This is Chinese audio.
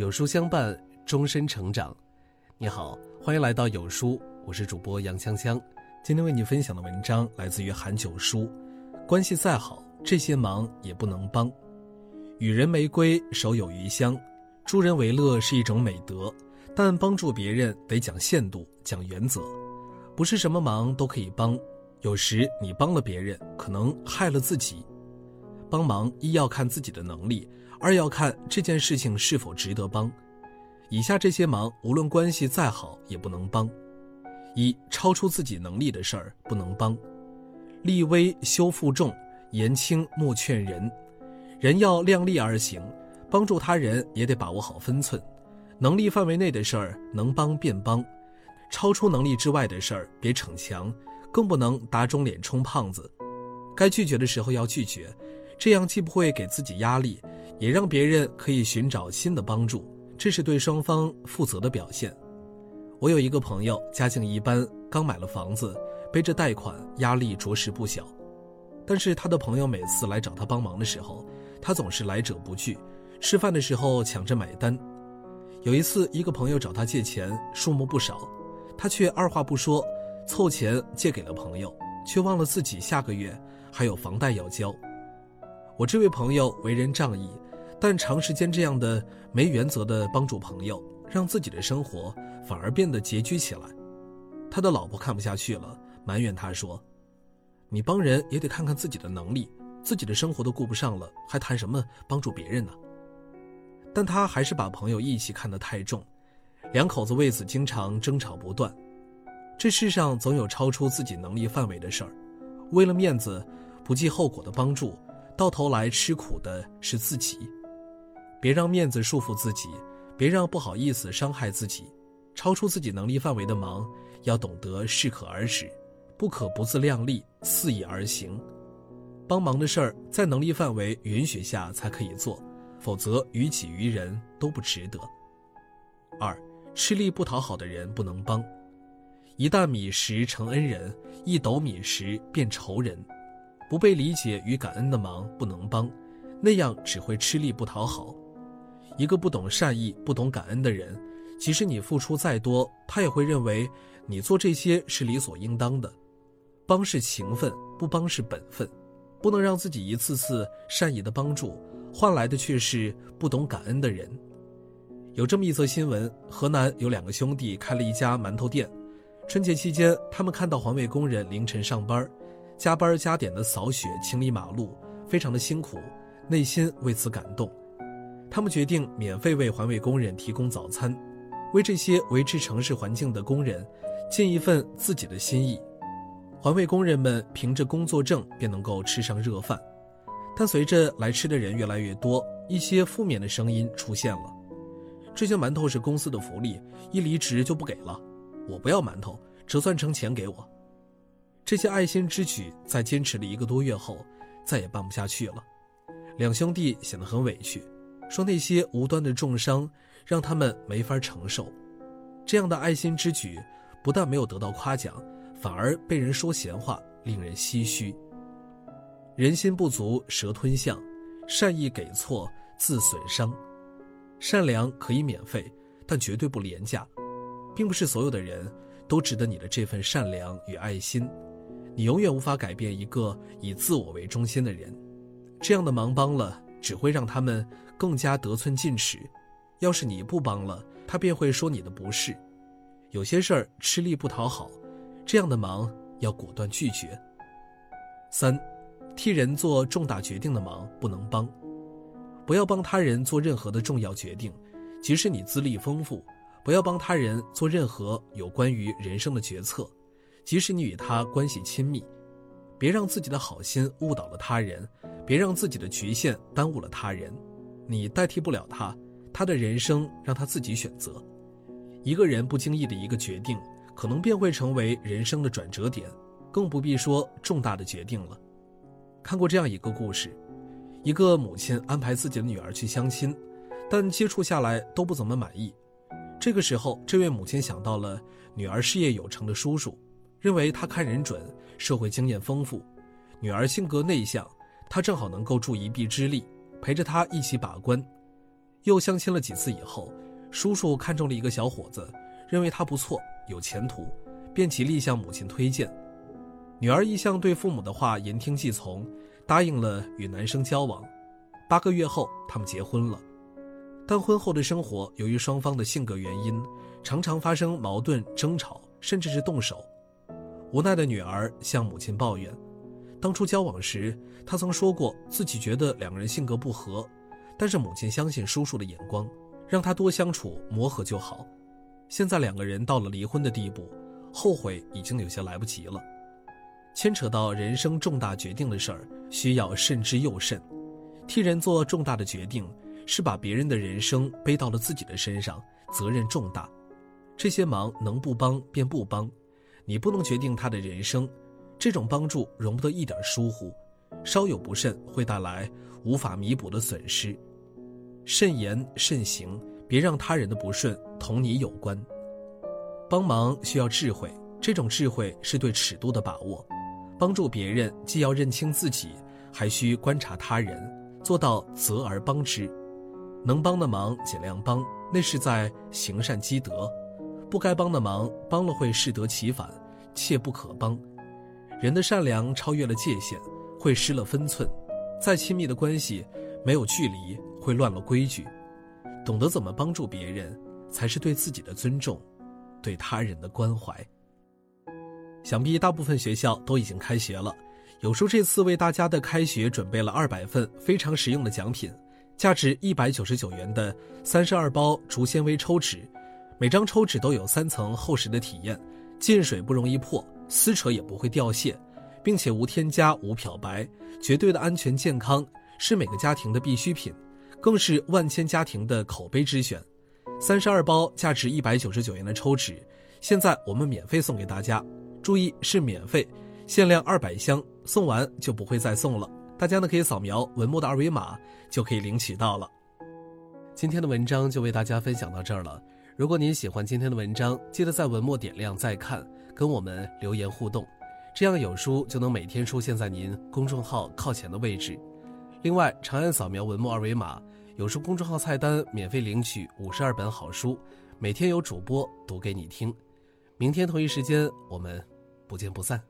有书相伴，终身成长。你好，欢迎来到有书，我是主播杨香香。今天为你分享的文章来自于韩九书。关系再好，这些忙也不能帮。与人玫瑰，手有余香。助人为乐是一种美德，但帮助别人得讲限度、讲原则，不是什么忙都可以帮。有时你帮了别人，可能害了自己。帮忙一要看自己的能力，二要看这件事情是否值得帮。以下这些忙，无论关系再好也不能帮：一、超出自己能力的事儿不能帮。立威修负重，言轻莫劝人。人要量力而行，帮助他人也得把握好分寸。能力范围内的事儿能帮便帮，超出能力之外的事儿别逞强，更不能打肿脸充胖子。该拒绝的时候要拒绝。这样既不会给自己压力，也让别人可以寻找新的帮助，这是对双方负责的表现。我有一个朋友，家境一般，刚买了房子，背着贷款，压力着实不小。但是他的朋友每次来找他帮忙的时候，他总是来者不拒，吃饭的时候抢着买单。有一次，一个朋友找他借钱，数目不少，他却二话不说，凑钱借给了朋友，却忘了自己下个月还有房贷要交。我这位朋友为人仗义，但长时间这样的没原则的帮助朋友，让自己的生活反而变得拮据起来。他的老婆看不下去了，埋怨他说：“你帮人也得看看自己的能力，自己的生活都顾不上了，还谈什么帮助别人呢？”但他还是把朋友义气看得太重，两口子为此经常争吵不断。这世上总有超出自己能力范围的事儿，为了面子，不计后果的帮助。到头来吃苦的是自己，别让面子束缚自己，别让不好意思伤害自己。超出自己能力范围的忙，要懂得适可而止，不可不自量力，肆意而行。帮忙的事儿在能力范围允许下才可以做，否则于己于人都不值得。二，吃力不讨好的人不能帮。一担米食成恩人，一斗米食变仇人。不被理解与感恩的忙不能帮，那样只会吃力不讨好。一个不懂善意、不懂感恩的人，即使你付出再多，他也会认为你做这些是理所应当的。帮是情分，不帮是本分，不能让自己一次次善意的帮助换来的却是不懂感恩的人。有这么一则新闻：河南有两个兄弟开了一家馒头店，春节期间，他们看到环卫工人凌晨上班。加班加点的扫雪、清理马路，非常的辛苦，内心为此感动。他们决定免费为环卫工人提供早餐，为这些维持城市环境的工人尽一份自己的心意。环卫工人们凭着工作证便能够吃上热饭，但随着来吃的人越来越多，一些负面的声音出现了：这些馒头是公司的福利，一离职就不给了，我不要馒头，折算成钱给我。这些爱心之举在坚持了一个多月后，再也办不下去了。两兄弟显得很委屈，说那些无端的重伤让他们没法承受。这样的爱心之举，不但没有得到夸奖，反而被人说闲话，令人唏嘘。人心不足蛇吞象，善意给错自损伤。善良可以免费，但绝对不廉价，并不是所有的人都值得你的这份善良与爱心。你永远无法改变一个以自我为中心的人，这样的忙帮了，只会让他们更加得寸进尺；要是你不帮了，他便会说你的不是。有些事儿吃力不讨好，这样的忙要果断拒绝。三，替人做重大决定的忙不能帮，不要帮他人做任何的重要决定，即使你资历丰富；不要帮他人做任何有关于人生的决策。即使你与他关系亲密，别让自己的好心误导了他人，别让自己的局限耽误了他人。你代替不了他，他的人生让他自己选择。一个人不经意的一个决定，可能便会成为人生的转折点，更不必说重大的决定了。看过这样一个故事：一个母亲安排自己的女儿去相亲，但接触下来都不怎么满意。这个时候，这位母亲想到了女儿事业有成的叔叔。认为他看人准，社会经验丰富，女儿性格内向，他正好能够助一臂之力，陪着他一起把关。又相亲了几次以后，叔叔看中了一个小伙子，认为他不错，有前途，便极力向母亲推荐。女儿一向对父母的话言听计从，答应了与男生交往。八个月后，他们结婚了。但婚后的生活，由于双方的性格原因，常常发生矛盾、争吵，甚至是动手。无奈的女儿向母亲抱怨，当初交往时，她曾说过自己觉得两个人性格不合。但是母亲相信叔叔的眼光，让他多相处磨合就好。现在两个人到了离婚的地步，后悔已经有些来不及了。牵扯到人生重大决定的事儿，需要慎之又慎。替人做重大的决定，是把别人的人生背到了自己的身上，责任重大。这些忙能不帮便不帮，你不能决定他的人生，这种帮助容不得一点疏忽，稍有不慎会带来无法弥补的损失。慎言慎行，别让他人的不顺同你有关。帮忙需要智慧，这种智慧是对尺度的把握。帮助别人既要认清自己，还需观察他人，做到责而帮之。能帮的忙尽量帮，那是在行善积德；不该帮的忙，帮了会适得其反，切不可帮。人的善良超越了界限，会失了分寸。再亲密的关系，没有距离。会乱了规矩，懂得怎么帮助别人，才是对自己的尊重，对他人的关怀。想必大部分学校都已经开学了，有书这次为大家的开学准备了二百份非常实用的奖品，价值一百九十九元的三十二包竹纤维抽纸，每张抽纸都有三层厚实的体验，进水不容易破，撕扯也不会掉屑，并且无添加、无漂白，绝对的安全健康，是每个家庭的必需品。更是万千家庭的口碑之选，三十二包价值一百九十九元的抽纸，现在我们免费送给大家。注意是免费，限量二百箱，送完就不会再送了。大家呢可以扫描文末的二维码，就可以领取到了。今天的文章就为大家分享到这儿了。如果您喜欢今天的文章，记得在文末点亮再看，跟我们留言互动，这样有书就能每天出现在您公众号靠前的位置。另外，长按扫描文末二维码。有书公众号菜单免费领取五十二本好书，每天有主播读给你听。明天同一时间，我们不见不散。